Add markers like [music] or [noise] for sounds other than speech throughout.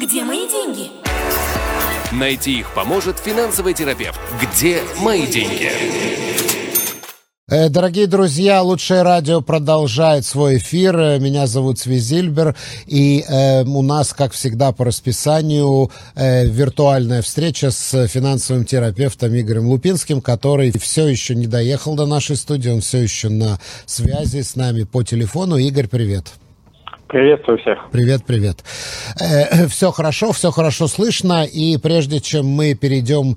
Где мои деньги? Найти их поможет финансовый терапевт. Где мои деньги? Э, дорогие друзья, лучшее радио продолжает свой эфир. Э, меня зовут Свизильбер, и э, у нас, как всегда, по расписанию э, виртуальная встреча с финансовым терапевтом Игорем Лупинским, который все еще не доехал до нашей студии, он все еще на связи с нами по телефону. Игорь, привет. Приветствую всех. Привет, привет. Э, все хорошо, все хорошо слышно. И прежде чем мы перейдем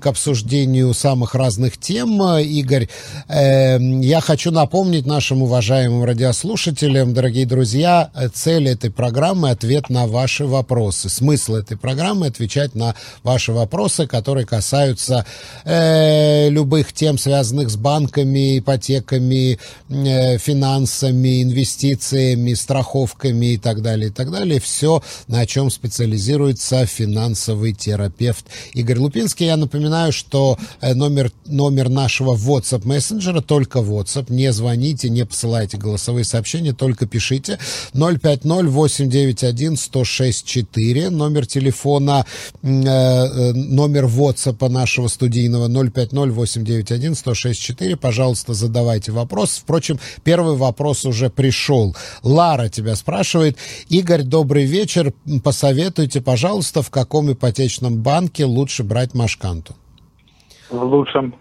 к обсуждению самых разных тем, Игорь, э, я хочу напомнить нашим уважаемым радиослушателям, дорогие друзья, цель этой программы – ответ на ваши вопросы. Смысл этой программы – отвечать на ваши вопросы, которые касаются э, любых тем, связанных с банками, ипотеками, э, финансами, инвестициями, страховкой страховками и так далее, и так далее. Все, на чем специализируется финансовый терапевт Игорь Лупинский. Я напоминаю, что э, номер, номер нашего WhatsApp мессенджера только WhatsApp. Не звоните, не посылайте голосовые сообщения, только пишите. 050-891-1064. Номер телефона, э, э, номер WhatsApp нашего студийного 050-891-1064. Пожалуйста, задавайте вопрос. Впрочем, первый вопрос уже пришел. Лара тебя спрашивает. Игорь, добрый вечер. Посоветуйте, пожалуйста, в каком ипотечном банке лучше брать Машканту? В лучшем.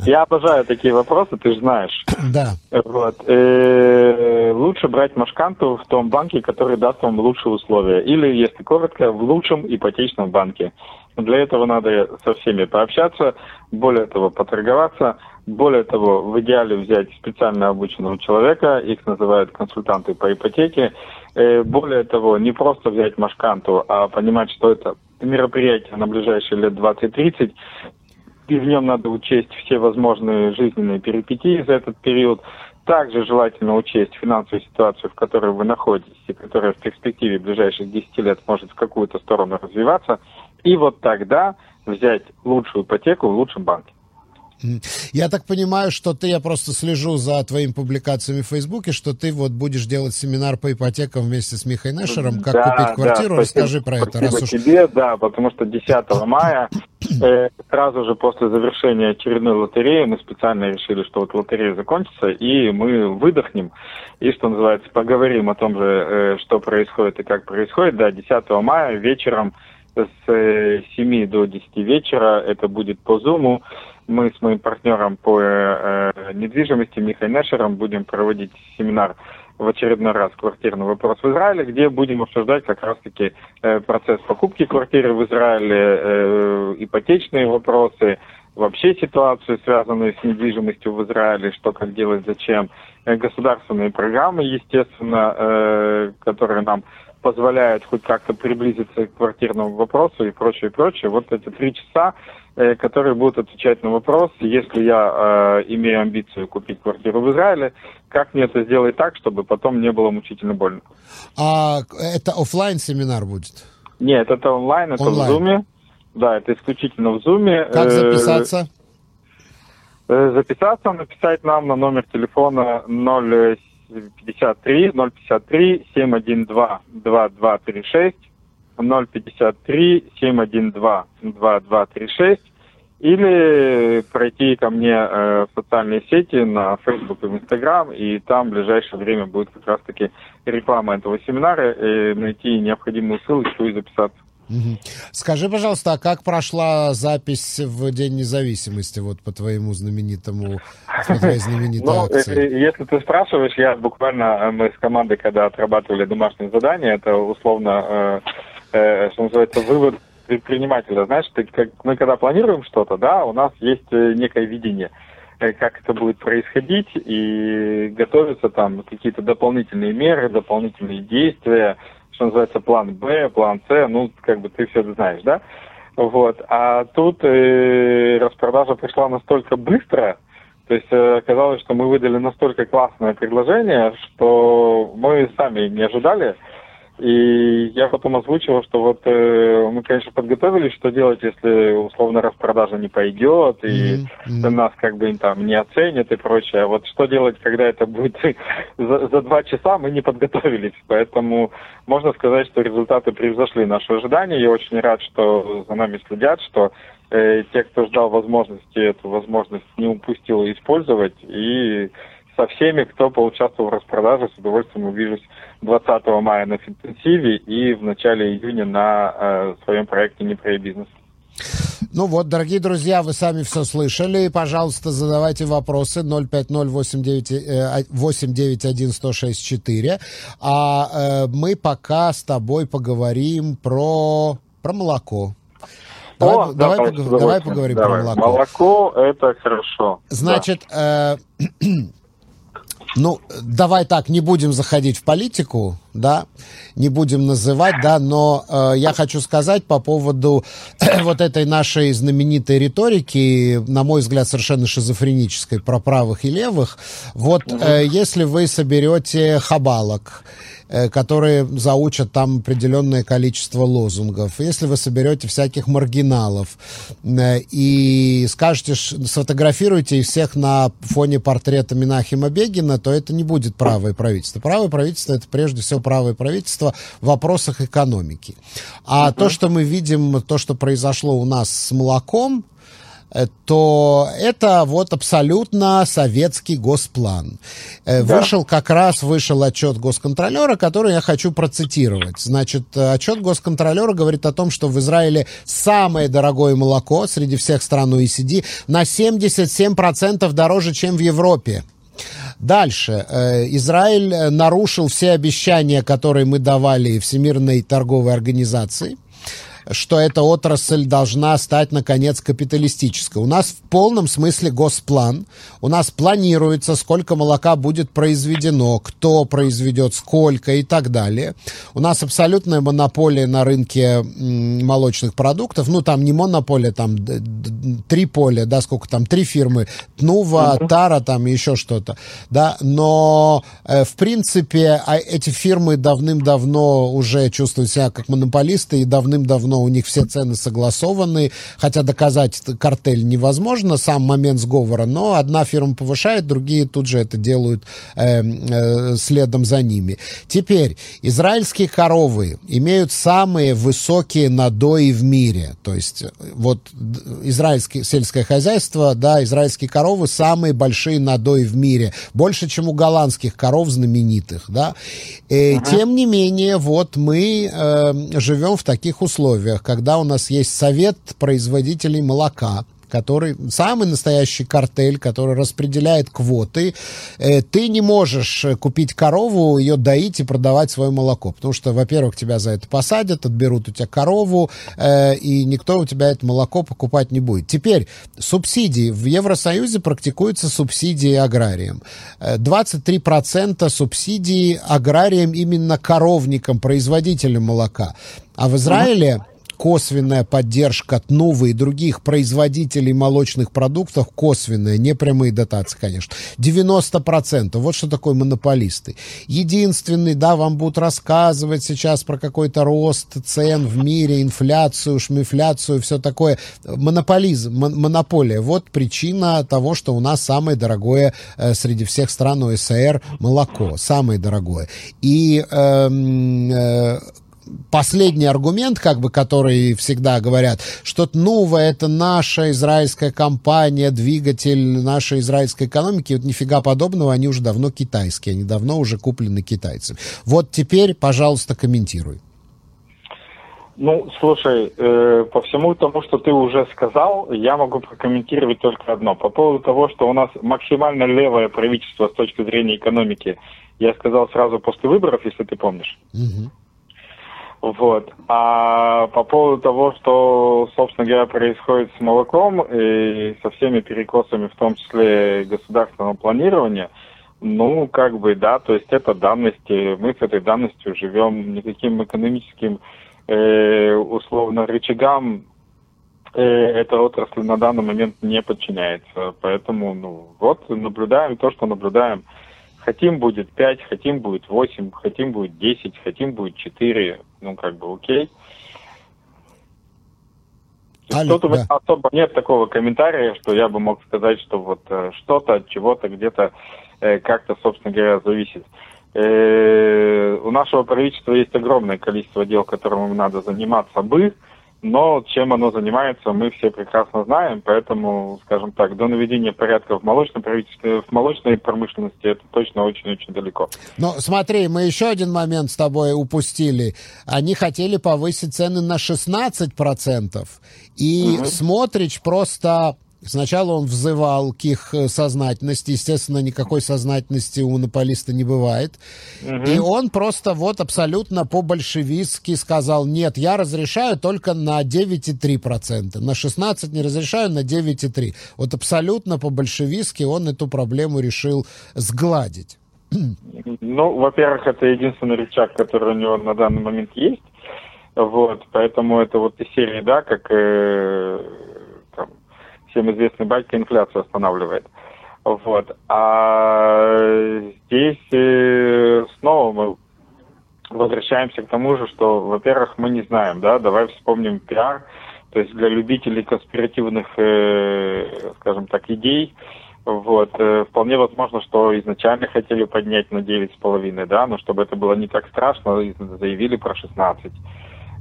Я обожаю такие вопросы, ты же знаешь. Да. Вот. Э, лучше брать Машканту в том банке, который даст вам лучшие условия. Или, если коротко, в лучшем ипотечном банке. Для этого надо со всеми пообщаться, более того, поторговаться. Более того, в идеале взять специально обученного человека, их называют консультанты по ипотеке. Э, более того, не просто взять машканту, а понимать, что это мероприятие на ближайшие лет 20-30, и в нем надо учесть все возможные жизненные перипетии за этот период. Также желательно учесть финансовую ситуацию, в которой вы находитесь, и которая в перспективе ближайших 10 лет может в какую-то сторону развиваться. И вот тогда взять лучшую ипотеку в лучшем банке. Я так понимаю, что ты, я просто слежу за твоими публикациями в Фейсбуке, что ты вот будешь делать семинар по ипотекам вместе с Михой Нешером, как да, купить квартиру. Да, Расскажи про это. Спасибо раз тебе, да, потому что 10 [coughs] мая, э, сразу же после завершения очередной лотереи, мы специально решили, что вот лотерея закончится, и мы выдохнем, и, что называется, поговорим о том же, э, что происходит и как происходит. Да, 10 мая вечером с 7 э, до 10 вечера, это будет по Зуму, мы с моим партнером по э, э недвижимости Михаилом Нешером будем проводить семинар в очередной раз «Квартирный вопрос в Израиле», где будем обсуждать как раз-таки э, процесс покупки квартиры в Израиле, э, ипотечные вопросы, вообще ситуацию, связанную с недвижимостью в Израиле, что как делать, зачем, э, государственные программы, естественно, э, которые нам позволяют хоть как-то приблизиться к квартирному вопросу и прочее, прочее. Вот эти три часа которые будут отвечать на вопрос, если я э, имею амбицию купить квартиру в Израиле, как мне это сделать так, чтобы потом не было мучительно больно. А это офлайн семинар будет? Нет, это онлайн, это онлайн. в Зуме. Да, это исключительно в Зуме. Как э, записаться? Э, записаться, написать нам на номер телефона 053 053 712 2236 053 712 2236 или пройти ко мне э, в социальные сети на Facebook и в Instagram, и там в ближайшее время будет как раз-таки реклама этого семинара, и найти необходимую ссылочку и записаться. Угу. Скажи, пожалуйста, а как прошла запись в День независимости, вот по твоему знаменитому, по твоей [laughs] знаменитой ну, акции? Если ты спрашиваешь, я буквально, э, мы с командой, когда отрабатывали домашнее задание, это условно э, что называется, вывод предпринимателя. Знаешь, ты, как, мы когда планируем что-то, да, у нас есть э, некое видение, э, как это будет происходить, и готовятся там какие-то дополнительные меры, дополнительные действия, что называется, план Б, план С, ну, как бы ты все знаешь, да? Вот. А тут э, распродажа пришла настолько быстро, то есть э, оказалось, что мы выдали настолько классное предложение, что мы сами не ожидали, И я потом озвучил, что вот э, мы, конечно, подготовились, что делать, если условно распродажа не пойдет, и mm-hmm. нас как бы там не оценят и прочее. А вот что делать, когда это будет [laughs] за, за два часа, мы не подготовились. Поэтому можно сказать, что результаты превзошли наши ожидания. Я очень рад, что за нами следят, что э, те, кто ждал возможности, эту возможность не упустил использовать. И со всеми, кто поучаствовал в распродаже, с удовольствием увижусь 20 мая на Финтенсиве и в начале июня на э, своем проекте «Не про бизнес». Ну вот, дорогие друзья, вы сами все слышали. Пожалуйста, задавайте вопросы 050-891-1064. А э, мы пока с тобой поговорим про, про молоко. Давай, О, давай, давай, пог... давай поговорим давай. про молоко. Молоко – это хорошо. Значит, да. э, [clears throat] Ну, давай так, не будем заходить в политику, да, не будем называть, да, но э, я хочу сказать по поводу [clears throat] вот этой нашей знаменитой риторики, на мой взгляд, совершенно шизофренической про правых и левых. Вот э, если вы соберете хабалок, Э, которые заучат там определенное количество лозунгов. Если вы соберете всяких маргиналов э, и скажете, сфотографируйте их всех на фоне портрета Минахима Бегина, то это не будет правое правительство. Правое правительство это прежде всего правое правительство в вопросах экономики. А uh-huh. то, что мы видим, то, что произошло у нас с молоком, Э, то это вот абсолютно советский госплан. Э, да. Вышел как раз, вышел отчет госконтролера, который я хочу процитировать. Значит, э, отчет госконтролера говорит о том, что в Израиле самое дорогое молоко среди всех стран ОЕСИД на 77% дороже, чем в Европе. Дальше. Израиль нарушил все обещания, которые мы давали Всемирной торговой организации что эта отрасль должна стать, наконец, капиталистической. У нас в полном смысле госплан. У нас планируется, сколько молока будет произведено, кто произведет сколько и так далее. У нас абсолютная монополия на рынке молочных продуктов. Ну, там не монополия, там три поля, да, сколько там, три фирмы. Тнува, Тара, там еще что-то. Да, но, э, в принципе, а эти фирмы давным-давно уже чувствуют себя как монополисты и давным-давно давно у них все цены согласованы, хотя доказать картель невозможно, сам момент сговора, но одна фирма повышает, другие тут же это делают э, э, следом за ними. Теперь, израильские коровы имеют самые высокие надои в мире, то есть вот израильское сельское хозяйство, да, израильские коровы самые большие надои в мире, больше, чем у голландских коров знаменитых, да. И, uh Тем не менее, вот мы э, живем в таких условиях условиях, когда у нас есть совет производителей молока, который самый настоящий картель, который распределяет квоты. Э, ты не можешь э, купить корову, ее доить и продавать свое молоко, потому что, во-первых, тебя за это посадят, отберут у тебя корову, э, и никто у тебя это молоко покупать не будет. Теперь субсидии. В Евросоюзе практикуются субсидии аграриям. 23% субсидий аграриям именно коровникам, производителям молока. А в Израиле косвенная поддержка от Тнувы и других производителей молочных продуктов, косвенная, не прямые дотации, конечно, 90%. Вот что такое монополисты. Единственный, да, вам будут рассказывать сейчас про какой-то рост цен в мире, инфляцию, шмифляцию, все такое. Монополизм, монополия. Вот причина того, что у нас самое дорогое э, среди всех стран ОСР молоко. Самое дорогое. И э, э, последний аргумент, как бы, который всегда говорят, что Нува это наша израильская компания, двигатель нашей израильской экономики, вот нифига подобного, они уже давно китайские, они давно уже куплены китайцами. Вот теперь, пожалуйста, комментируй. Ну, слушай, э, по всему тому, что ты уже сказал, я могу прокомментировать только одно. По поводу того, что у нас максимально левое правительство с точки зрения экономики, я сказал сразу после выборов, если ты помнишь. Угу. Вот. А по поводу того, что, собственно говоря, происходит с молоком и со всеми перекосами, в том числе государственного планирования, ну, как бы, да, то есть это данности, мы с этой данностью живем, никаким экономическим, э, условно, рычагам э, эта отрасль на данный момент не подчиняется. Поэтому, ну, вот, наблюдаем то, что наблюдаем. Хотим будет 5, хотим будет 8, хотим будет 10, хотим будет 4, ну как бы окей. Меня да. особо нет такого комментария, что я бы мог сказать, что вот э, что-то от чего-то где-то э, как-то, собственно говоря, зависит. Э, у нашего правительства есть огромное количество дел, которым надо заниматься бы, но чем оно занимается, мы все прекрасно знаем, поэтому, скажем так, до наведения порядка в правительстве, в молочной промышленности это точно очень-очень далеко. Но смотри, мы еще один момент с тобой упустили. Они хотели повысить цены на 16%, и угу. Смотрич просто Сначала он взывал к их э, сознательности. Естественно, никакой сознательности у монополиста не бывает. Угу. И он просто вот абсолютно по-большевистски сказал, нет, я разрешаю только на 9,3%. На 16 не разрешаю, на 9,3%. Вот абсолютно по-большевистски он эту проблему решил сгладить. Ну, во-первых, это единственный рычаг, который у него на данный момент есть. Вот, поэтому это вот из серии, да, как э, всем известный батька инфляцию останавливает. Вот. А здесь э, снова мы возвращаемся к тому же, что, во-первых, мы не знаем, да, давай вспомним пиар, то есть для любителей конспиративных, э, скажем так, идей, вот, э, вполне возможно, что изначально хотели поднять на 9,5, да, но чтобы это было не так страшно, заявили про 16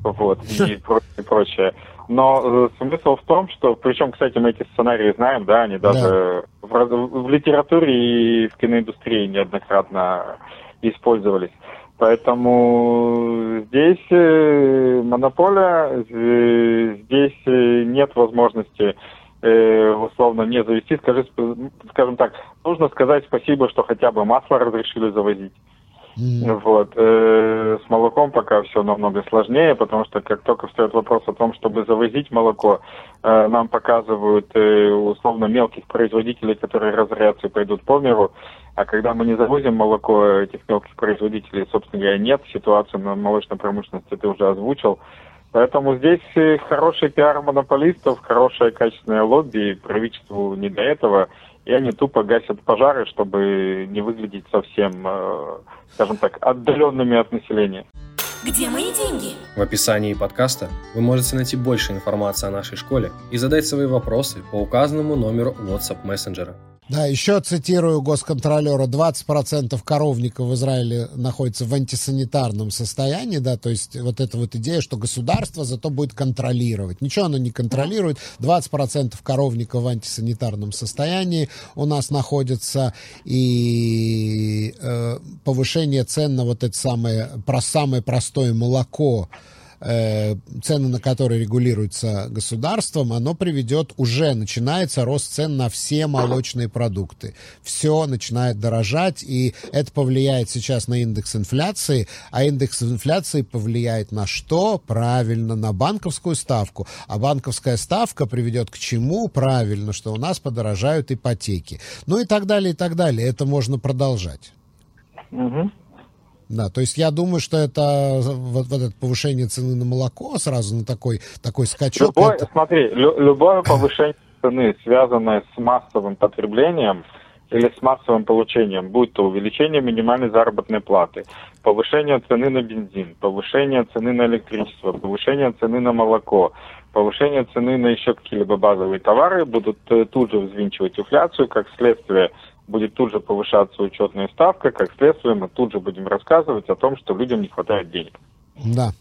вот, и [laughs] прочее. Но э, смысл в том, что, причем, кстати, мы эти сценарии знаем, да, они даже да. В, в литературе и в киноиндустрии неоднократно использовались. Поэтому здесь э, монополия, здесь э, нет возможности условно не завести. Скажи, скажем так, нужно сказать спасибо, что хотя бы масло разрешили завозить. Mm. Вот. Э, с молоком пока все намного сложнее, потому что как только встает вопрос о том, чтобы завозить молоко, э, нам показывают э, условно мелких производителей, которые разорятся и пойдут по миру. А когда мы не завозим молоко этих мелких производителей, собственно говоря, нет. Ситуацию на молочной промышленности ты уже озвучил. Поэтому здесь хороший пиар монополистов, хорошее качественное лобби, правительству не до этого и они тупо гасят пожары, чтобы не выглядеть совсем, э, скажем так, отдаленными от населения. Где мои деньги? В описании подкаста вы можете найти больше информации о нашей школе и задать свои вопросы по указанному номеру WhatsApp мессенджера. Да, еще цитирую госконтролера, 20% коровников в Израиле находится в антисанитарном состоянии, да, то есть вот эта вот идея, что государство зато будет контролировать. Ничего оно не контролирует, 20% коровников в антисанитарном состоянии у нас находится, и э, повышение цен на вот это самое, про самое простое молоко, Э, цены на которые регулируются государством, оно приведет, уже начинается рост цен на все молочные продукты. Все начинает дорожать, и это повлияет сейчас на индекс инфляции, а индекс инфляции повлияет на что? Правильно, на банковскую ставку. А банковская ставка приведет к чему? Правильно, что у нас подорожают ипотеки. Ну и так далее, и так далее. Это можно продолжать. Угу. Да, то есть я думаю, что это вот, вот это повышение цены на молоко сразу на такой, такой скачок. Любой, это... Смотри, лю, любое [coughs] повышение цены, связанное с массовым потреблением или с массовым получением, будь то увеличение минимальной заработной платы, повышение цены на бензин, повышение цены на электричество, повышение цены на молоко, повышение цены на еще какие-либо базовые товары будут э, тут же взвинчивать инфляцию, как следствие будет тут же повышаться учетная ставка, как следствие мы тут же будем рассказывать о том, что людям не хватает денег. Да.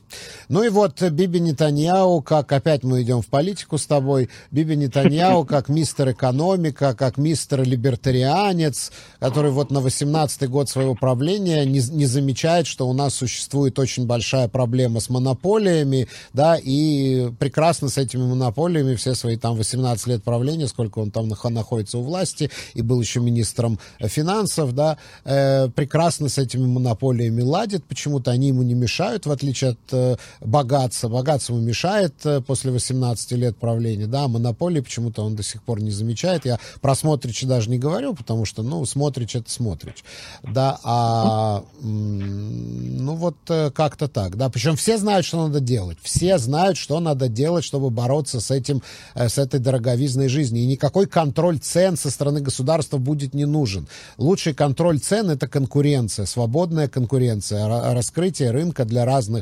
Ну и вот Биби Нетаньяу, как опять мы идем в политику с тобой, Биби Нетаньяу [laughs] как мистер экономика, как мистер либертарианец, который вот на 18-й год своего правления не, не замечает, что у нас существует очень большая проблема с монополиями, да, и прекрасно с этими монополиями все свои там 18 лет правления, сколько он там находится у власти, и был еще министром финансов, да, э, прекрасно с этими монополиями ладит, почему-то они ему не мешают, в отличие отличие от э, богатства. Богатству мешает э, после 18 лет правления, да, монополии почему-то он до сих пор не замечает. Я про Смотрича даже не говорю, потому что, ну, Смотрич это Смотрич, да, а, ну, вот э, как-то так, да, причем все знают, что надо делать, все знают, что надо делать, чтобы бороться с этим, э, с этой дороговизной жизнью, и никакой контроль цен со стороны государства будет не нужен. Лучший контроль цен это конкуренция, свободная конкуренция, раскрытие рынка для разных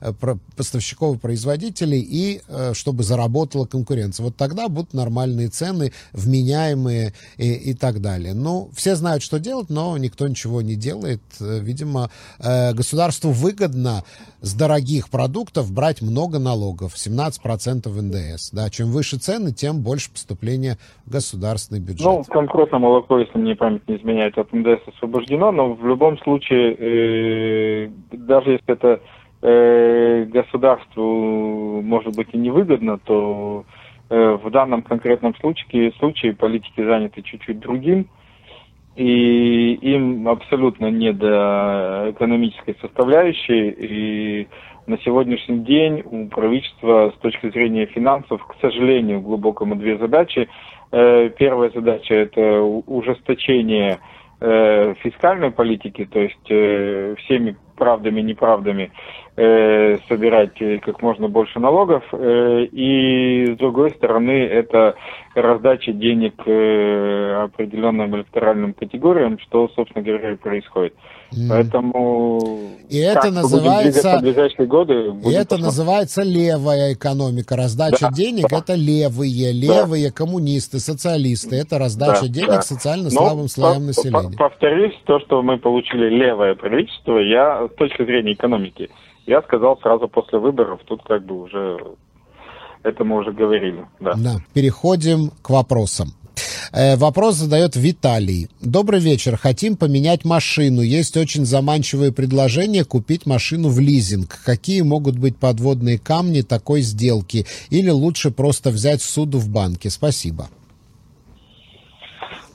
э, поставщиков и производителей, и э, чтобы заработала конкуренция. Вот тогда будут нормальные цены, вменяемые и, и так далее. Ну, все знают, что делать, но никто ничего не делает. Э, видимо, государству выгодно с дорогих продуктов брать много налогов, 17% НДС. Да, чем выше цены, тем больше поступления в государственный бюджет. Ну, конкретно молоко, если мне память не изменяет, от НДС освобождено, но в любом случае, э, даже если это э, государству, может быть, и невыгодно, то э, в данном конкретном случае, случае политики заняты чуть-чуть другим, и им абсолютно не до экономической составляющей, и на сегодняшний день у правительства с точки зрения финансов, к сожалению, глубокому две задачи. Э, первая задача – это ужесточение фискальной политики, то есть всеми правдами, неправдами э, собирать как можно больше налогов, э, и с другой стороны это раздача денег э, определенным электоральным категориям, что, собственно говоря, и происходит. Mm. Поэтому и это называется в ближайшие годы. И это посмотреть. называется левая экономика. Раздача да, денег да. это левые, левые да. коммунисты, социалисты. Это раздача да, денег да. социально слабым слоям населения. Повторюсь, то, что мы получили левое правительство, я с точки зрения экономики, я сказал сразу после выборов, тут как бы уже это мы уже говорили. Да. да. Переходим к вопросам. Э, вопрос задает Виталий. Добрый вечер. Хотим поменять машину. Есть очень заманчивое предложение купить машину в лизинг. Какие могут быть подводные камни такой сделки? Или лучше просто взять суду в банке? Спасибо.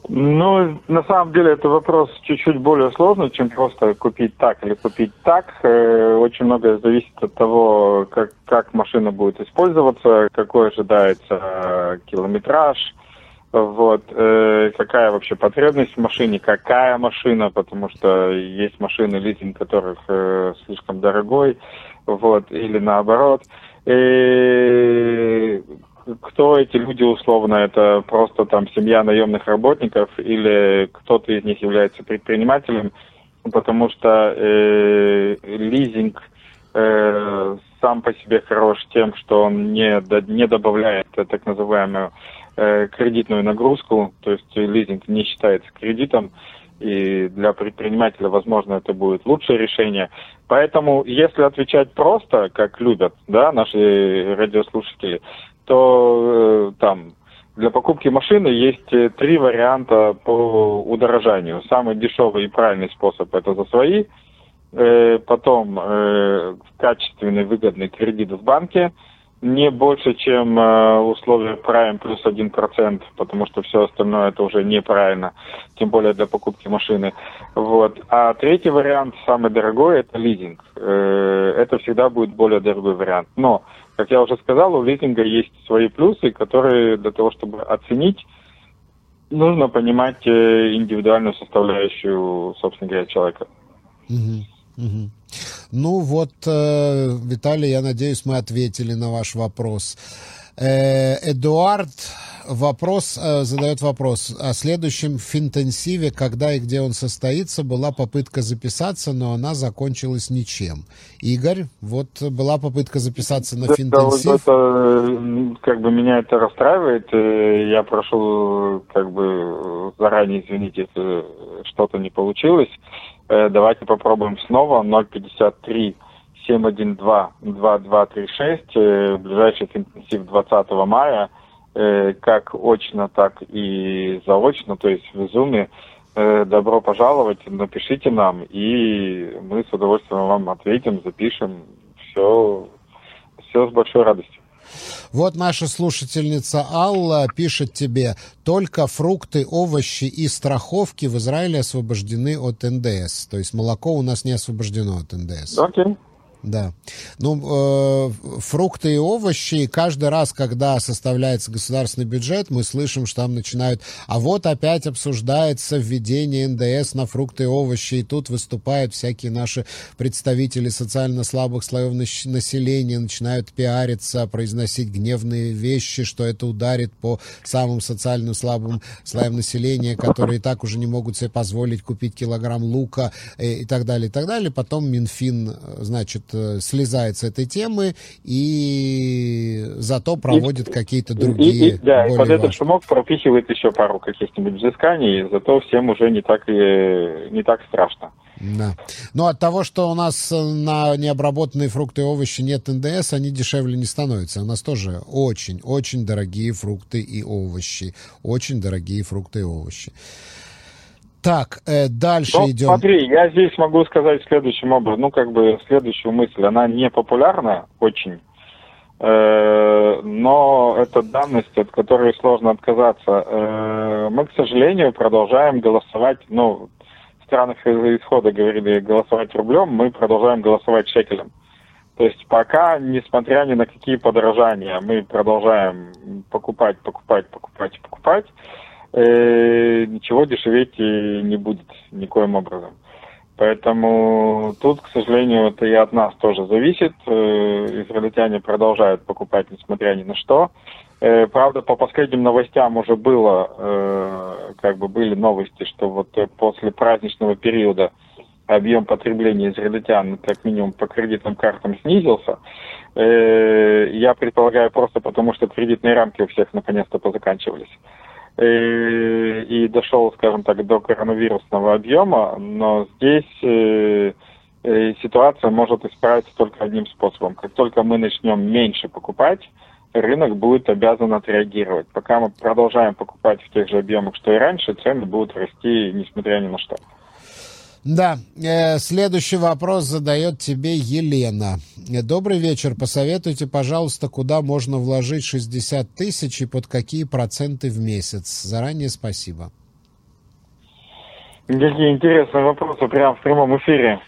Ну, на самом деле, это вопрос чуть-чуть более сложный, чем просто купить так или купить так. Э, очень многое зависит от того, как, как машина будет использоваться, какой ожидается э, километраж, вот, э, какая вообще потребность в машине, какая машина, потому что есть машины, лизинг которых слишком дорогой, вот, или наоборот. И кто эти люди условно, это просто там семья наемных работников или кто-то из них является предпринимателем, потому что э, лизинг э, сам по себе хорош тем, что он не, не добавляет так называемую э, кредитную нагрузку, то есть лизинг не считается кредитом, и для предпринимателя, возможно, это будет лучшее решение. Поэтому, если отвечать просто, как любят да, наши радиослушатели, то э, там для покупки машины есть э, три варианта по удорожанию. Самый дешевый и правильный способ это за свои, э, потом э, качественный выгодный кредит в банке, не больше, чем э, условия Prime плюс 1%, потому что все остальное это уже неправильно, тем более для покупки машины. Вот. А третий вариант, самый дорогой, это лизинг. Э, это всегда будет более дорогой вариант. Но как я уже сказал, у лизинга есть свои плюсы, которые для того, чтобы оценить, нужно понимать э, индивидуальную составляющую, собственно говоря, человека. Угу, угу. Ну вот, э, Виталий, я надеюсь, мы ответили на ваш вопрос. Э, Эдуард вопрос, э, задает вопрос о следующем финтенсиве, когда и где он состоится. Была попытка записаться, но она закончилась ничем. Игорь, вот была попытка записаться на финтенсив. Это, это, как бы меня это расстраивает. Я прошу, как бы, заранее извинить, если что-то не получилось. Э, давайте попробуем снова. 053 712-2236, ближайший интенсив 20 мая, э, как очно, так и заочно, то есть в Zoom. Э, добро пожаловать, напишите нам, и мы с удовольствием вам ответим, запишем. Все, все с большой радостью. Вот наша слушательница Алла пишет тебе, только фрукты, овощи и страховки в Израиле освобождены от НДС. То есть молоко у нас не освобождено от НДС. Окей. Да. Ну, э, фрукты и овощи, каждый раз, когда составляется государственный бюджет, мы слышим, что там начинают, а вот опять обсуждается введение НДС на фрукты и овощи, и тут выступают всякие наши представители социально слабых слоев населения, начинают пиариться, произносить гневные вещи, что это ударит по самым социально слабым слоям населения, которые и так уже не могут себе позволить купить килограмм лука и, э, и так далее, и так далее. Потом Минфин, э, значит, слезает с этой темы и зато проводит какие-то другие. И, и, да, и под этот шумок пропихивает еще пару каких-нибудь взысканий, зато всем уже не так, и, не так страшно. Да. Но от того, что у нас на необработанные фрукты и овощи нет НДС, они дешевле не становятся. У нас тоже очень-очень дорогие фрукты и овощи. Очень дорогие фрукты и овощи. Так, э, дальше ну, идем. Смотри, я здесь могу сказать следующим образом, ну, как бы следующую мысль. Она не популярна очень, э, но это данность, от которой сложно отказаться. Э, мы, к сожалению, продолжаем голосовать, ну, в странах исхода говорили голосовать рублем, мы продолжаем голосовать шекелем. То есть пока, несмотря ни на какие подорожания, мы продолжаем покупать, покупать, покупать, покупать э, ничего дешеветь не будет никоим образом. Поэтому тут, к сожалению, это и от нас тоже зависит. Э, израильтяне продолжают покупать, несмотря ни на что. Э, правда, по последним новостям уже было, как бы были новости, что вот после праздничного периода объем потребления израильтян, как минимум по кредитным картам, снизился. Я предполагаю просто потому, что кредитные рамки у всех наконец-то позаканчивались. Э, и дошел, скажем так, до коронавирусного объема, но здесь э, э, ситуация может исправиться только одним способом. Как только мы начнем меньше покупать, рынок будет обязан отреагировать. Пока мы продолжаем покупать в тех же объемах, что и раньше, цены будут расти, несмотря ни на что. Да, э, следующий вопрос задает тебе Елена. Добрый вечер. Посоветуйте, пожалуйста, куда можно вложить 60 тысяч и под какие проценты в месяц. Заранее спасибо. Какие интересные вопросы прямо в прямом эфире.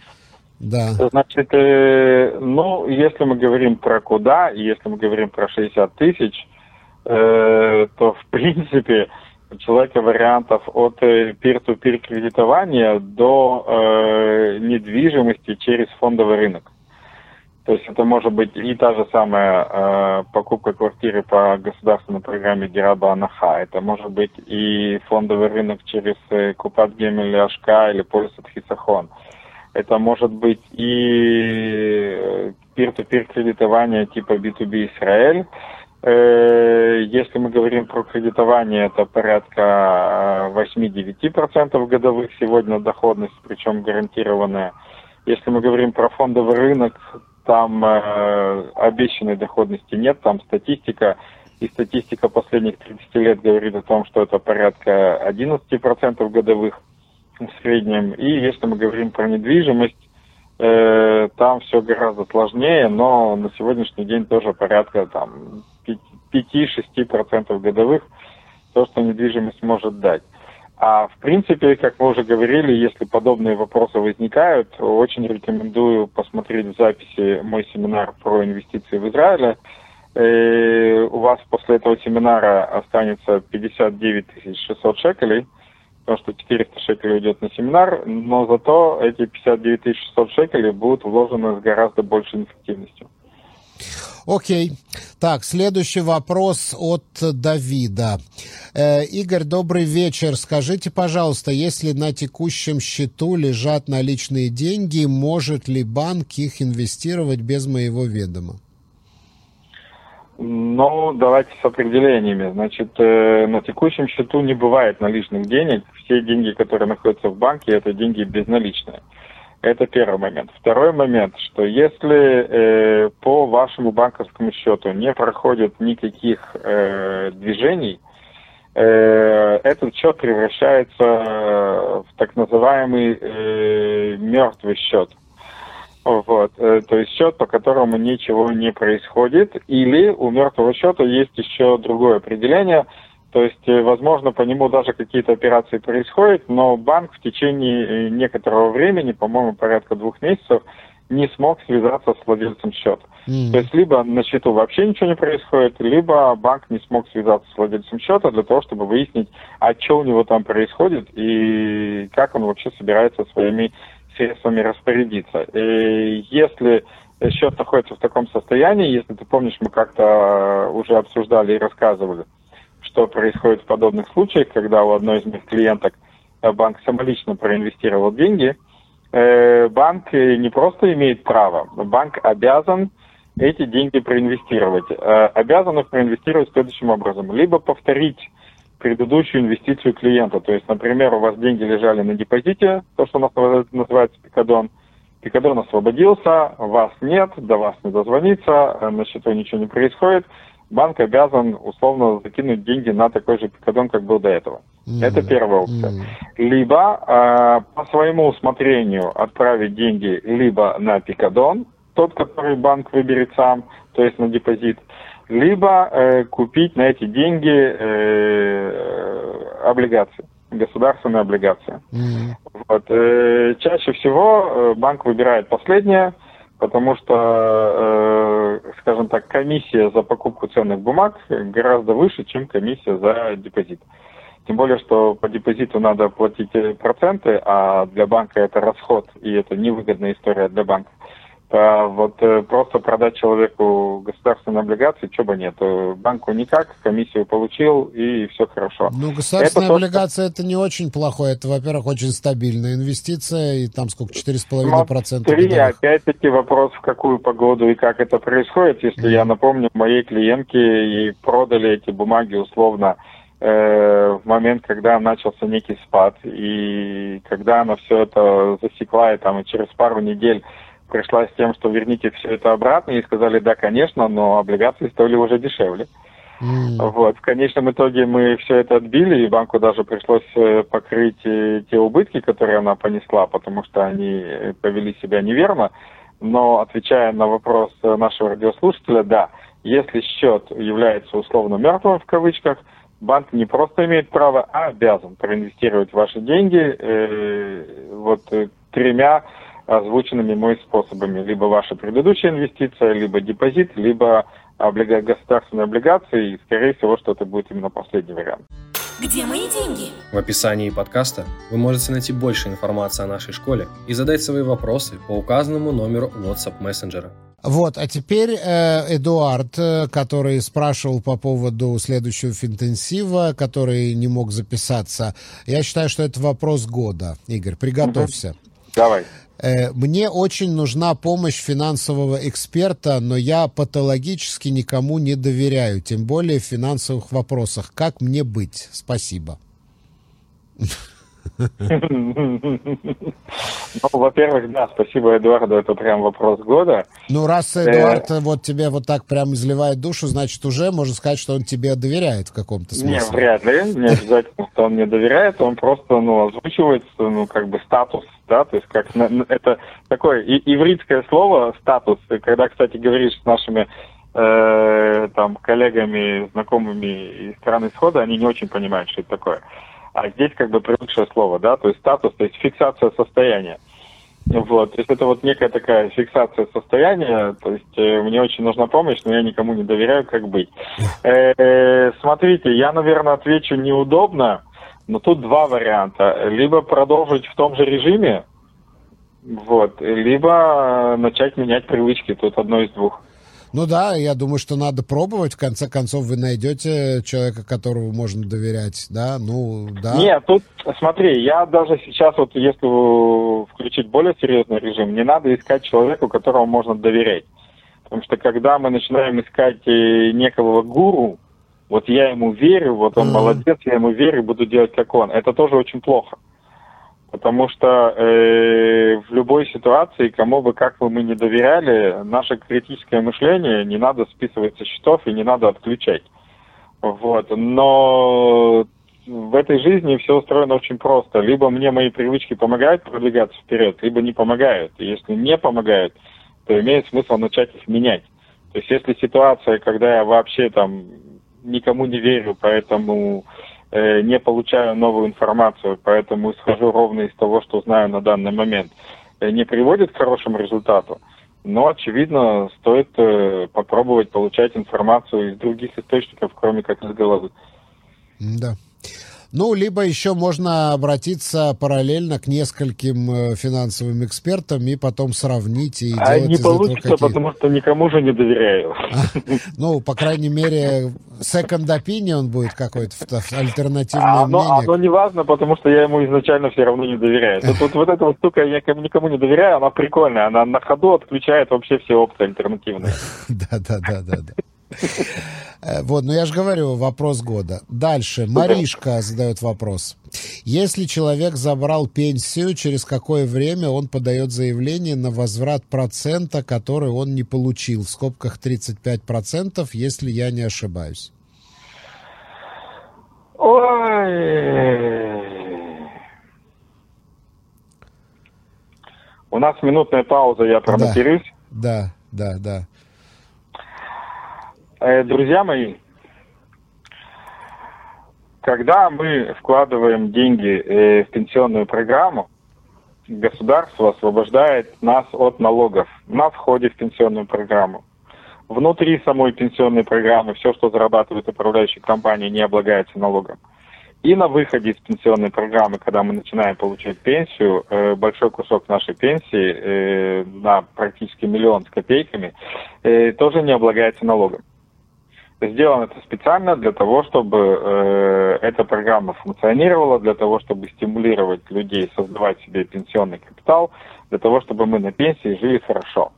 Да. Значит, э, ну, если мы говорим про куда, если мы говорим про 60 тысяч, э, то, в [laughs] принципе, человека вариантов от peer-to-peer э, кредитования до э, недвижимости через фондовый рынок. То есть это может быть и та же самая э, покупка квартиры по государственной программе Гераба Анаха. Это может быть и фондовый рынок через э, Купат Гемель Ашка или полис Хисахон. Это может быть и э, peer-to-peer кредитование типа B2B Израиль. Э, если мы говорим про кредитование, это порядка 8-9% э, годовых сегодня доходность, причем гарантированная. Если мы говорим про фондовый рынок, там э, обещанной доходности нет, там статистика, и статистика последних 30 лет говорит о том, что это порядка 11% годовых в среднем. И если мы говорим про недвижимость, там все гораздо сложнее, но на сегодняшний день тоже порядка там 5-6% годовых, то, что недвижимость может дать. А в принципе, как мы уже говорили, если подобные вопросы возникают, очень рекомендую посмотреть в записи мой семинар про инвестиции в Израиле. И э, у вас после этого семинара останется 59 600 шекелей, потому что 400 шекелей уйдет на семинар, но зато эти 59 600 шекелей будут вложены с гораздо большей эффективностью. Окей. Так, следующий вопрос от Давида. Э, Игорь, добрый вечер. Скажите, пожалуйста, если на текущем счету лежат наличные деньги, может ли банк их инвестировать без моего ведома? Ну, давайте с определениями. Значит, э, на текущем счету не бывает наличных денег. Все деньги, которые находятся в банке, это деньги безналичные. Это первый момент. Второй момент, что если э, по вашему банковскому счету не проходит никаких э, движений, э, этот счет превращается в так называемый э, мертвый счет. Вот, э, то есть счет, по которому ничего не происходит, или у мертвого счета есть еще другое определение – то есть, э, возможно, по нему даже какие-то операции происходят, но банк в течение э, некоторого времени, по-моему, порядка двух месяцев, не смог связаться с владельцем счета. Mm. То есть либо на счету вообще ничего не происходит, либо банк не смог связаться с владельцем счета для того, чтобы выяснить, а что у него там происходит и как он вообще собирается своими средствами распорядиться. И если счет находится в таком состоянии, если ты помнишь, мы как-то уже обсуждали и рассказывали, что происходит в подобных случаях, когда у одной из моих клиенток банк самолично проинвестировал деньги, э, банк не просто имеет право, банк обязан эти деньги проинвестировать. Э, обязан их проинвестировать следующим образом. Либо повторить предыдущую инвестицию клиента. То есть, например, у вас деньги лежали на депозите, то, что у нас называется пикадон. Пикадон освободился, вас нет, до вас не дозвониться, э, на счету ничего не происходит. Банк обязан условно закинуть деньги на такой же пикадон, как был до этого. Mm-hmm. Это первая опция. Mm-hmm. Либо э, по своему усмотрению отправить деньги либо на пикадон, тот, который банк выберет сам, то есть на депозит, либо э, купить на эти деньги э, облигации, государственные облигации. Mm-hmm. Вот, э, чаще всего э, банк выбирает последнее, потому что, э, скажем так, комиссия за покупку ценных бумаг гораздо выше, чем комиссия за депозит. Тем более, что по депозиту надо платить проценты, а для банка это расход, и это невыгодная история для банка. А вот э, просто продать человеку государственные облигации, чего бы нет. Э, банку никак, комиссию получил, и все хорошо. Ну, государственная это облигация то, это не очень плохое. Это, во-первых, очень стабильная инвестиция, и там сколько, 4,5%? Смотри, опять-таки вопрос, в какую погоду и как это происходит. Если mm. я напомню, моей клиентке и продали эти бумаги условно э, в момент, когда начался некий спад, и когда она все это засекла, и там и через пару недель пришла с тем, что верните все это обратно, и сказали, да, конечно, но облигации стоили уже дешевле. Mm. Вот. В конечном итоге мы все это отбили, и банку даже пришлось э, покрыть э, те убытки, которые она понесла, потому что они э, повели себя неверно. Но отвечая на вопрос нашего радиослушателя, да, если счет является условно мертвым в кавычках, банк не просто имеет право, а обязан проинвестировать ваши деньги э, вот тремя озвученными мой способами. Либо ваша предыдущая инвестиция, либо депозит, либо облига... государственные облигации. И, скорее всего, что это будет именно последний вариант. Где мои деньги? В описании подкаста вы можете найти больше информации о нашей школе и задать свои вопросы по указанному номеру WhatsApp мессенджера. Вот, а теперь э, Эдуард, э, который спрашивал по поводу следующего финтенсива, который не мог записаться. Я считаю, что это вопрос года. Игорь, приготовься. Угу. Давай. Э, мне очень нужна помощь финансового эксперта, но я патологически никому не доверяю, тем более в финансовых вопросах. Как мне быть? Спасибо. Ну, во-первых, да, спасибо Эдуарду, это прям вопрос года. Ну, раз э, Эдуард вот тебе вот так прям изливает душу, значит, уже можно сказать, что он тебе доверяет в каком-то смысле. Нет, вряд ли, не обязательно, что он мне доверяет, он просто, ну, озвучивает, ну, как бы статус, да, то есть как, это такое ивритское слово статус, когда, кстати, говоришь с нашими э, там коллегами, знакомыми из страны исхода, они не очень понимают, что это такое а здесь как бы привыкшее слово, да, то есть статус, то есть фиксация состояния. Вот, то есть это вот некая такая фиксация состояния, то есть э, мне очень нужна помощь, но я никому не доверяю, как быть. Э, -э смотрите, я, наверное, отвечу неудобно, но тут два варианта. Либо продолжить в том же режиме, вот, либо начать менять привычки, тут одно из двух. Ну да, я думаю, что надо пробовать. В конце концов, вы найдете человека, которому можно доверять, да? Ну, да. Нет, тут, смотри, я даже сейчас, вот если включить более серьезный режим, не надо искать человека, которому можно доверять. Потому что когда мы начинаем искать э, некого гуру, вот я ему верю, вот он mm-hmm. молодец, я ему верю, буду делать как он. Это тоже очень плохо. Потому что э, в любой ситуации, кому бы как бы мы не доверяли, наше критическое мышление не надо списывать со счетов и не надо отключать. Вот. Но в этой жизни все устроено очень просто. Либо мне мои привычки помогают продвигаться вперед, либо не помогают. И если не помогают, то имеет смысл начать их менять. То есть если ситуация, когда я вообще там никому не верю, поэтому Э, не получаю новую информацию, поэтому исхожу ровно из того, что знаю на данный момент. не приводит к хорошему результату, но, очевидно, стоит попробовать получать информацию из других источников, кроме как из головы. Да. Ну, либо еще можно обратиться параллельно к нескольким э, финансовым экспертам и потом сравнить и а делать не получится, какие... потому что никому же не доверяю. [laughs] Ну, по крайней мере, second opinion будет какой-то альтернативное а, мнение. Оно не важно, потому что я ему изначально все равно не доверяю. Тут вот, вот эта вот штука, я никому не доверяю, она прикольная, она на ходу отключает вообще все опции альтернативные. [laughs] Да, Э, вот, ну я же говорю, вопрос года. Дальше. Маришка задает вопрос. Если человек забрал пенсию, через какое время он подает заявление на возврат процента, который он не получил? В скобках 35%, если я не ошибаюсь. Ой. У нас минутная пауза, я проматерюсь. Да, да, да. да. Э, друзья мои, когда мы вкладываем деньги э, в пенсионную программу, государство освобождает нас от налогов на входе в пенсионную программу. Внутри самой пенсионной программы все, что зарабатывает управляющая компания, не облагается налогом. И на выходе из пенсионной программы, когда мы начинаем получать пенсию, э, большой кусок нашей пенсии на практически миллион с копейками тоже не облагается налогом. Сделано это специально для того, чтобы э, эта программа функционировала, для того, чтобы стимулировать людей создавать себе пенсионный капитал, для того, чтобы мы на пенсии жили хорошо.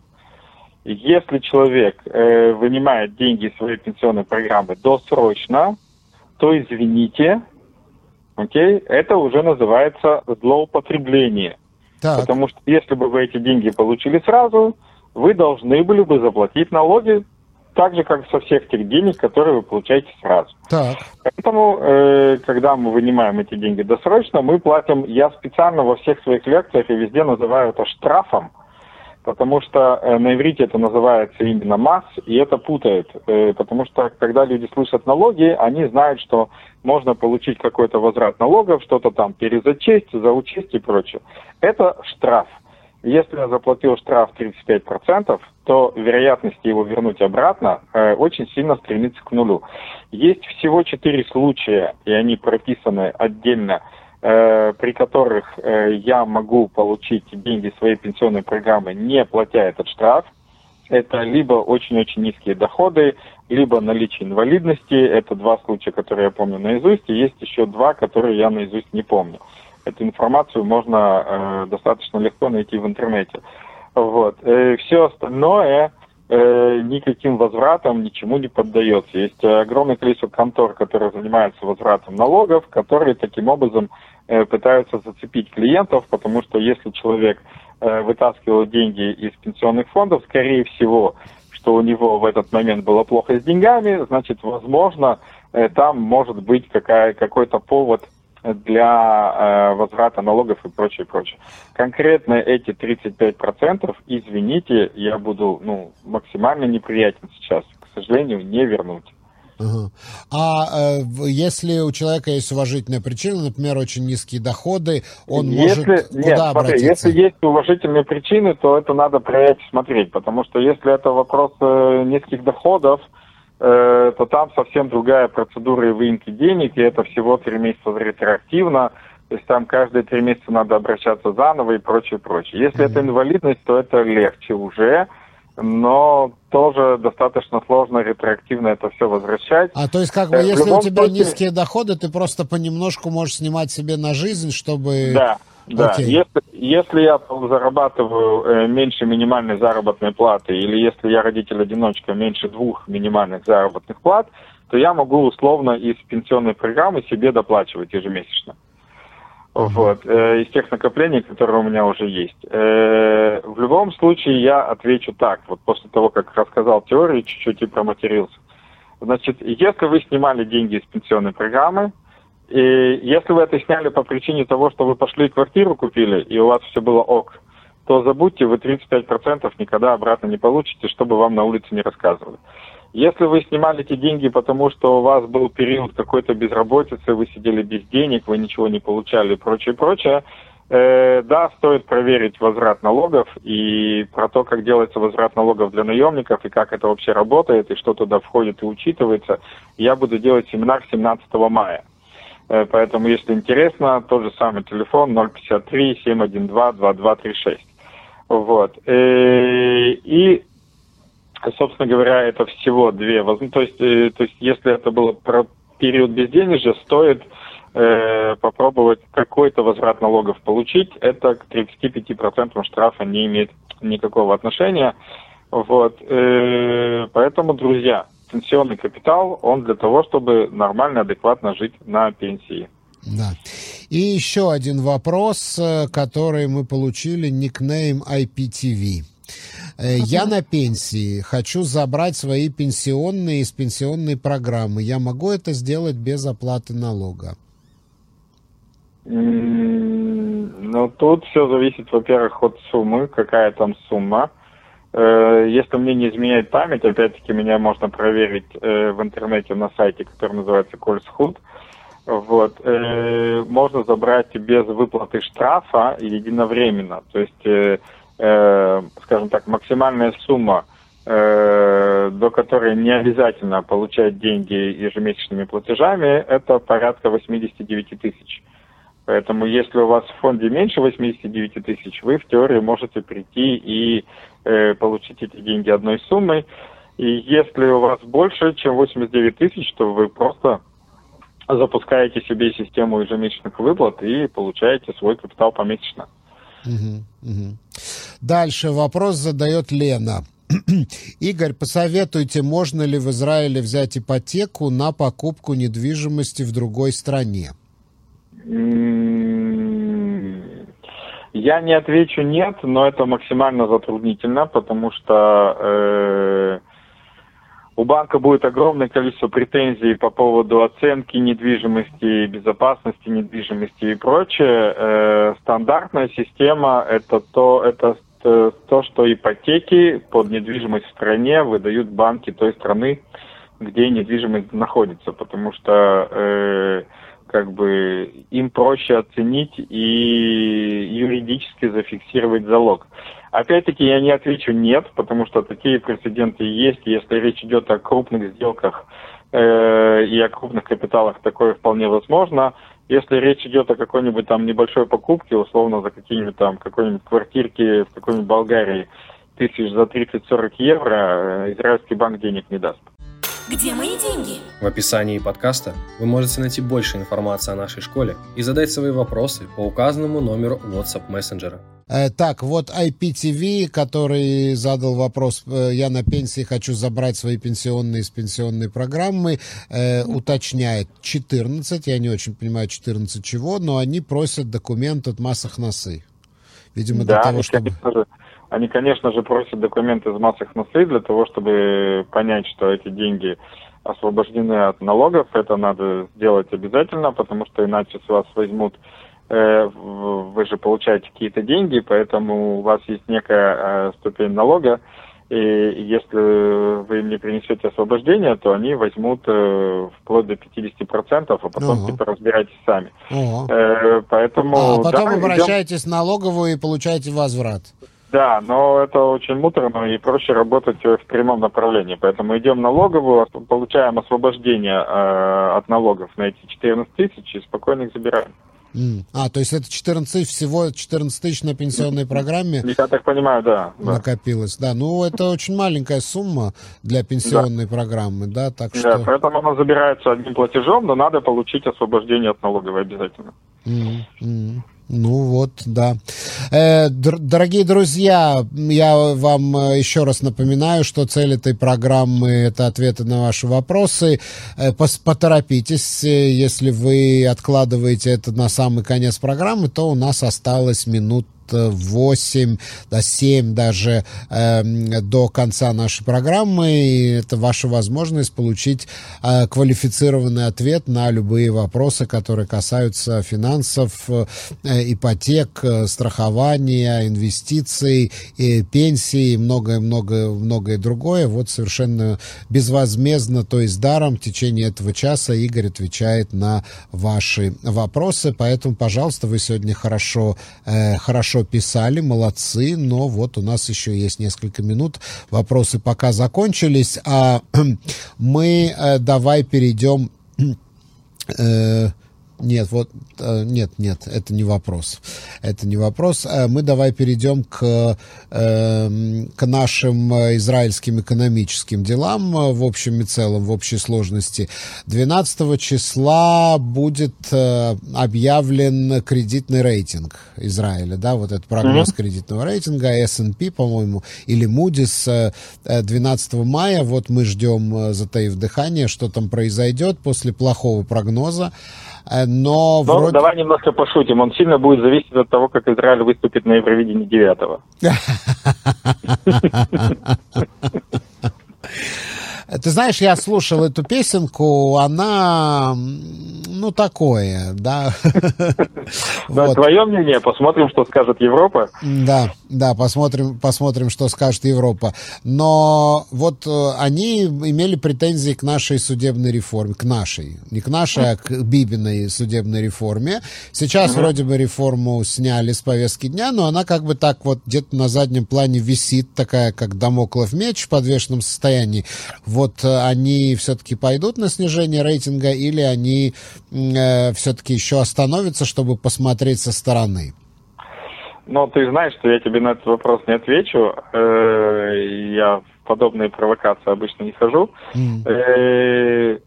Если человек э, вынимает деньги из своей пенсионной программы досрочно, то извините, окей, это уже называется злоупотребление. Так. Потому что если бы вы эти деньги получили сразу, вы должны были бы заплатить налоги так же, как со всех тех денег, которые вы получаете сразу. Так. Поэтому, э, когда мы вынимаем эти деньги досрочно, мы платим, я специально во всех своих лекциях и везде называю это штрафом, потому что э, на иврите это называется именно масс, и это путает, э, потому что когда люди слышат налоги, они знают, что можно получить какой-то возврат налогов, что-то там перезачесть, заучесть и прочее. Это штраф. Если я заплатил штраф 35%, то вероятность его вернуть обратно э, очень сильно стремится к нулю. Есть всего четыре случая, и они прописаны отдельно, э, при которых э, я могу получить деньги своей пенсионной программы, не платя этот штраф. Это либо очень-очень низкие доходы, либо наличие инвалидности. Это два случая, которые я помню наизусть, и есть еще два, которые я наизусть не помню. Эту информацию можно э, достаточно легко найти в интернете. Вот. Э, все остальное э, никаким возвратом ничему не поддается. Есть огромное количество контор, которые занимаются возвратом налогов, которые таким образом э, пытаются зацепить клиентов, потому что если человек вытаскивал деньги из пенсионных фондов, скорее всего, что у него в этот момент было плохо с деньгами, значит, возможно, там может быть какая, какой-то повод для э, возврата налогов и прочее, прочее. Конкретно эти 35%, извините, я буду ну, максимально неприятен сейчас. К сожалению, не вернуть. Угу. А э, если у человека есть уважительная причина, например, очень низкие доходы, он если, может куда нет, смотри, Если есть уважительные причины, то это надо проверять и смотреть, потому что если это вопрос э, низких доходов, Э, то там совсем другая процедура и выемки денег, и это всего три месяца ретроактивно, то есть там каждые три месяца надо обращаться заново и прочее, прочее. Если mm-hmm. это инвалидность, то это легче уже, но тоже достаточно сложно ретроактивно это все возвращать. А то есть как бы, э, если у тебя случае... низкие доходы, ты просто понемножку можешь снимать себе на жизнь, чтобы... Да, да, okay. если, если я зарабатываю э, меньше минимальной заработной платы, или если я родитель-одиночка меньше двух минимальных заработных плат, то я могу условно из пенсионной программы себе доплачивать ежемесячно. Вот, э, из тех накоплений, которые у меня уже есть. Э, в любом случае я отвечу так, вот после того, как рассказал теорию, чуть-чуть и проматерился. Значит, если вы снимали деньги из пенсионной программы, и если вы это сняли по причине того, что вы пошли квартиру купили, и у вас все было ок, то забудьте, вы 35% никогда обратно не получите, чтобы вам на улице не рассказывали. Если вы снимали эти деньги, потому что у вас был период какой-то безработицы, вы сидели без денег, вы ничего не получали и прочее, прочее, Э, да, стоит проверить возврат налогов и про то, как делается возврат налогов для наемников и как это вообще работает и что туда входит и учитывается. Я буду делать семинар 17 мая. Э, поэтому, если интересно, тот же самый телефон 053 712 2236. Вот. Э, и, собственно говоря, это всего две. То есть, э, то есть если это было про период безденежья, стоит попробовать какой-то возврат налогов получить. Это к 35% штрафа не имеет никакого отношения. Вот. Поэтому, друзья, пенсионный капитал, он для того, чтобы нормально, адекватно жить на пенсии. Да. И еще один вопрос, э, который мы получили, никнейм IPTV. Э, я на пенсии, хочу забрать свои пенсионные из пенсионной программы. Я могу это сделать без оплаты налога? Ну, тут все зависит, во-первых, от суммы, какая там сумма. Э, если мне не изменяет память, опять-таки меня можно проверить в интернете на сайте, который называется Кольсхуд. Вот. Э, можно забрать без выплаты штрафа единовременно. То есть, э, э, скажем так, максимальная сумма, э, до которой не обязательно получать деньги ежемесячными платежами, это порядка 89 тысяч. Поэтому если у вас в фонде меньше 89 тысяч, вы в теории можете прийти и э, получить эти деньги одной суммой. И если у вас больше, чем 89 тысяч, то вы просто запускаете себе систему ежемесячных выплат и получаете свой капитал помесячно. Угу, угу. Дальше вопрос задает Лена. [clears throat] Игорь, посоветуйте, можно ли в Израиле взять ипотеку на покупку недвижимости в другой стране? Я не отвечу нет, но это максимально затруднительно, потому что э, у банка будет огромное количество претензий по поводу оценки недвижимости, безопасности недвижимости и прочее. Э, стандартная система это то, это то, что ипотеки под недвижимость в стране выдают банки той страны, где недвижимость находится, потому что э, как бы им проще оценить и юридически зафиксировать залог. Опять-таки я не отвечу нет, потому что такие прецеденты есть. Если речь идет о крупных сделках э, и о крупных капиталах, такое вполне возможно. Если речь идет о какой-нибудь там небольшой покупке, условно за какие-нибудь там какой-нибудь квартирки в какой-нибудь Болгарии тысяч за 30-40 евро, э, израильский банк денег не даст. Где мои деньги? В описании подкаста вы можете найти больше информации о нашей школе и задать свои вопросы по указанному номеру WhatsApp мессенджера. Э, так, вот IPTV, который задал вопрос, э, я на пенсии хочу забрать свои пенсионные из пенсионной программы, э, уточняет 14, я не очень понимаю 14 чего, но они просят документ от Массахнасы. Видимо, да, для того, чтобы... Конечно же, они, конечно же, просят документы из Массахнасы для того, чтобы понять, что эти деньги освобождены от налогов. Это надо сделать обязательно, потому что иначе с вас возьмут Э, вы же получаете какие-то деньги, поэтому у вас есть некая э, ступень налога, и если вы им не принесете освобождение, то они возьмут э, вплоть до 50%, а потом ага. типа разбирайтесь сами. Э, поэтому, а потом да, обращаетесь идем... в налоговую и получаете возврат. Да, но это очень муторно и проще работать в прямом направлении. Поэтому идем налоговую, получаем освобождение э, от налогов на эти 14 тысяч и спокойно их забираем. Mm. А, то есть это 14 всего 14 тысяч на пенсионной программе? Я так понимаю, да. Накопилось, да. Ну, это очень маленькая сумма для пенсионной да. программы, да, так что... Да, поэтому она забирается одним платежом, но надо получить освобождение от налоговой обязательно. Mm-hmm. Ну вот, да. Э, дорогие друзья, я вам э, еще раз напоминаю, что цель этой программы – это ответы на ваши вопросы. Э, поторопитесь, если вы откладываете это на самый конец программы, то у нас осталось минут 8, до 7 даже э, до конца нашей программы. И это ваша возможность получить э, квалифицированный ответ на любые вопросы, которые касаются финансов, э, ипотек, э, страхования, инвестиций, и пенсии и многое-многое-многое другое. Вот совершенно безвозмездно, то есть даром в течение этого часа Игорь отвечает на ваши вопросы. Поэтому, пожалуйста, вы сегодня хорошо, э, хорошо писали, молодцы, но вот у нас еще есть несколько минут. Вопросы пока закончились, а [clears throat] мы э, давай перейдем... [clears throat] Э, нет, вот э, нет, нет, это не вопрос. Это не вопрос. Э, мы давай перейдем к, эм, к нашим израильским экономическим делам в общем и целом, в общей сложности. 12 числа будет э, объявлен кредитный рейтинг Израиля, да, вот этот прогноз mm-hmm. кредитного рейтинга, S&P, по-моему, или Moody's 12 мая. Вот мы ждем, затаив дыхание, что там произойдет после плохого прогноза. Э, но, но вроде... давай немножко пошутим. Он сильно будет зависеть от того, как Израиль выступит на Евровидении 9 [laughs] Ты знаешь, я слушал эту песенку, она, ну, такое, да. [laughs] Да, твое мнение, посмотрим, что скажет Европа. Да, да, посмотрим, посмотрим, что скажет Европа. Но вот э, они имели претензии к нашей судебной реформе, к нашей, не к нашей, а к Бибиной судебной реформе. Сейчас вроде бы реформу сняли с повестки дня, но она как бы так вот где-то на заднем плане висит, такая как домоклов меч в подвешенном состоянии вот э, они все-таки пойдут на снижение рейтинга или они э, все-таки еще остановятся, чтобы посмотреть со стороны? Ну, ты знаешь, что я тебе на этот вопрос не отвечу. Э, я в подобные провокации обычно не хожу. Mm.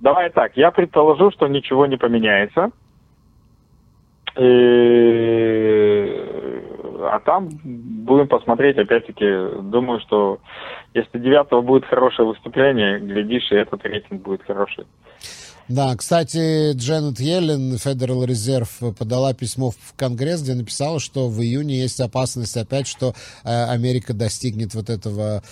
Давай так, я предположу, что ничего не поменяется. А там будем посмотреть, опять-таки, думаю, что если девятого будет хорошее выступление, глядишь, и этот рейтинг будет хороший. Да, кстати, Дженнет Йеллен, Федерал Резерв, подала письмо в Конгресс, где написала, что в июне есть опасность опять, что э, Америка достигнет вот этого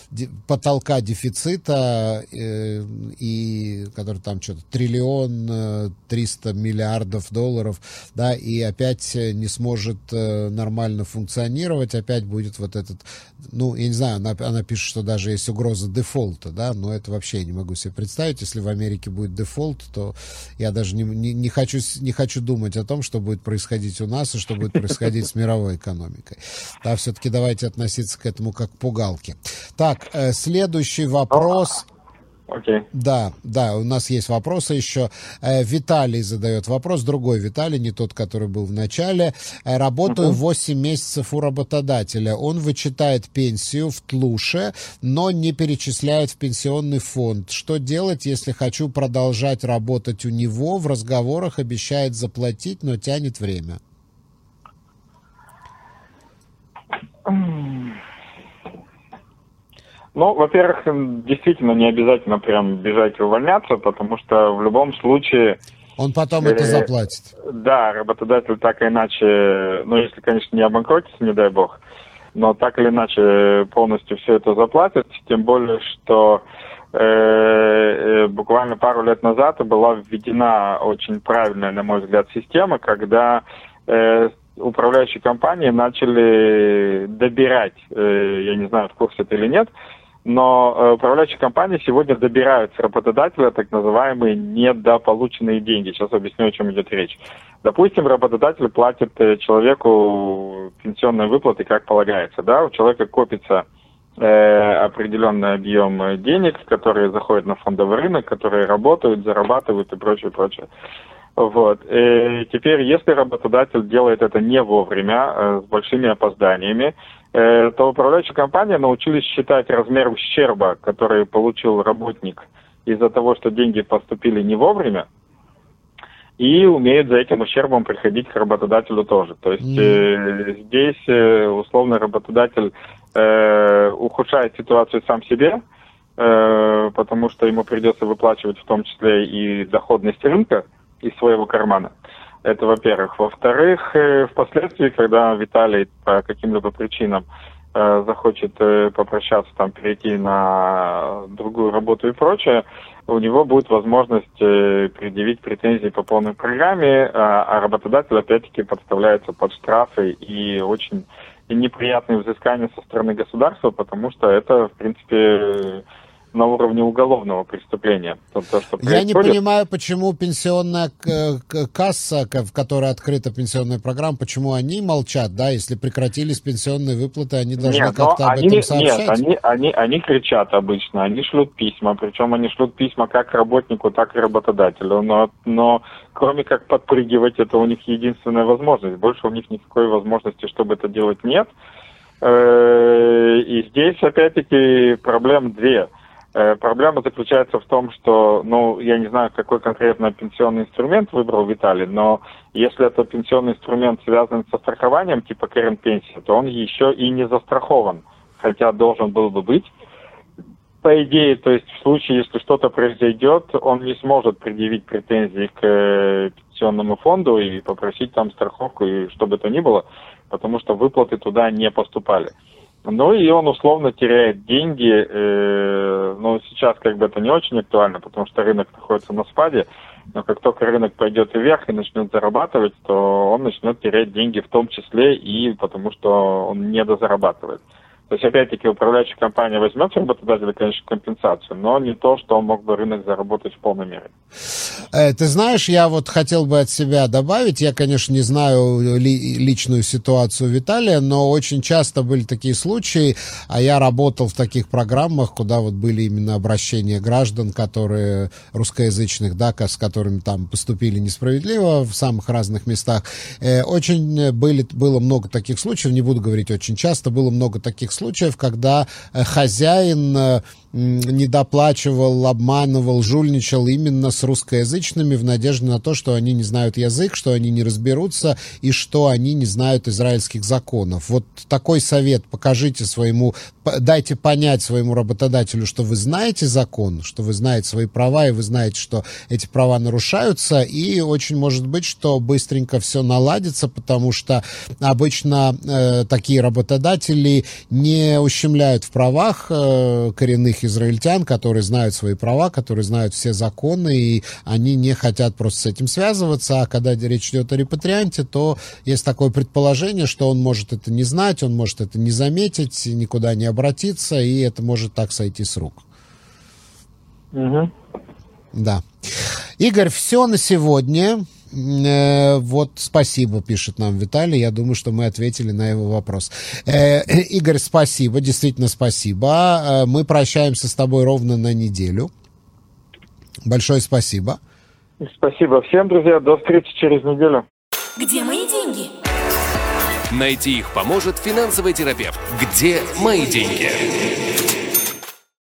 потолка дефицита, э, и который там что-то триллион э, триста миллиардов долларов, да, и опять не сможет нормально функционировать, опять будет вот этот, ну, я не знаю, она, она пишет, что даже есть угроза дефолта, да, но это вообще я не могу себе представить, если в Америке будет дефолт, то что я даже не, не, не, хочу, не хочу думать о том, что будет происходить у нас и что будет происходить с мировой экономикой. Да, все-таки давайте относиться к этому как к пугалке. Так, э, следующий вопрос. Окей. Да, да, у нас есть вопросы еще. Э, Виталий задает вопрос, другой Виталий, не тот, который был в начале. Э, работаю uh-huh. 8 месяцев у работодателя. Он вычитает пенсию в тлуше, но не перечисляет в пенсионный фонд. Что делать, если хочу продолжать работать у него? В разговорах обещает заплатить, но тянет время. Ну, во-первых, действительно не обязательно прям бежать и увольняться, потому что в любом случае... Он потом э, это заплатит. Да, работодатель так или иначе, ну, если, конечно, не обанкротится, не дай бог, но так или иначе полностью все это заплатит, тем более, что э, э, буквально пару лет назад была введена очень правильная, на мой взгляд, система, когда э, управляющие компании начали добирать, э, я не знаю, в курсе это или нет, но э, управляющие компании сегодня добирают с работодателя так называемые недополученные деньги. Сейчас объясню, о чем идет речь. Допустим, работодатель платит э, человеку пенсионные выплаты, как полагается. Да? У человека копится э, определенный объем денег, которые заходят на фондовый рынок, которые работают, зарабатывают и прочее, прочее. Вот. И теперь, если работодатель делает это не вовремя, э, с большими опозданиями, э, то управляющая компания научились считать размер ущерба, который получил работник из-за того, что деньги поступили не вовремя, и умеют за этим ущербом приходить к работодателю тоже. То есть э, здесь э, условно работодатель э, ухудшает ситуацию сам себе, э, потому что ему придется выплачивать в том числе и доходность рынка, из своего кармана. Это во-первых. Во-вторых, э, впоследствии, когда Виталий по каким-либо причинам э, захочет э, попрощаться, там, перейти на другую работу и прочее, у него будет возможность предъявить претензии по полной программе, а работодатель опять-таки подставляется под штрафы и очень неприятные взыскания со стороны государства, потому что это, в принципе, на уровне уголовного преступления. То, то, что Я не понимаю, почему пенсионная касса, в которой открыта пенсионная программа, почему они молчат, да, если прекратились пенсионные выплаты, они должны как-то об этом сообщать. Нет, они, они, они кричат обычно, они шлют письма, причем они шлют письма как работнику, так и работодателю, но, но кроме как подпрыгивать, это у них единственная возможность. Больше у них никакой возможности, чтобы это делать, нет. Э, и здесь, опять-таки, проблем две – Э, проблема заключается в том, что, ну, я не знаю, какой конкретно пенсионный инструмент выбрал Виталий, но если это пенсионный инструмент связан со страхованием типа Кэрен пенсии, то он еще и не застрахован, хотя должен был бы быть. По идее, то есть в случае, если что-то произойдет, он не сможет предъявить претензии к э, пенсионному фонду и попросить там страховку и что бы то ни было, потому что выплаты туда не поступали. Ну и он условно теряет деньги. Э, но сейчас как бы это не очень актуально, потому что рынок находится на спаде. Но как только рынок пойдет вверх и начнет зарабатывать, то он начнет терять деньги в том числе и потому что он недозарабатывает. То есть, опять-таки, управляющая компания возьмет с работодателя, конечно, компенсацию, но не то, что мог бы рынок заработать в полной мере. Э, ты знаешь, я вот хотел бы от себя добавить, я, конечно, не знаю ли, личную ситуацию Виталия, но очень часто были такие случаи, а я работал в таких программах, куда вот были именно обращения граждан, которые русскоязычных, да, с которыми там поступили несправедливо в самых разных местах. Э, очень были, было много таких случаев, не буду говорить очень часто, было много таких случаев, случаев, когда э, хозяин э, недоплачивал, обманывал, жульничал именно с русскоязычными в надежде на то, что они не знают язык, что они не разберутся и что они не знают израильских законов. Вот такой совет покажите своему, дайте понять своему работодателю, что вы знаете закон, что вы знаете свои права, и вы знаете, что эти права нарушаются, и очень может быть, что быстренько все наладится, потому что обычно э, такие работодатели не ущемляют в правах э, коренных израильтян, которые знают свои права, которые знают все законы, и они не хотят просто с этим связываться, а когда речь идет о репатрианте, то есть такое предположение, что он может это не знать, он может это не заметить, никуда не обратиться, и это может так сойти с рук. Угу. Да. Игорь, все на сегодня. Э, вот спасибо, пишет нам Виталий. Я думаю, что мы ответили на его вопрос. Э, Игорь, спасибо, действительно спасибо. Э, мы прощаемся с тобой ровно на неделю. Большое спасибо. Спасибо всем, друзья. До встречи через неделю. Где мои деньги? Найти их поможет финансовый терапевт. Где мои деньги?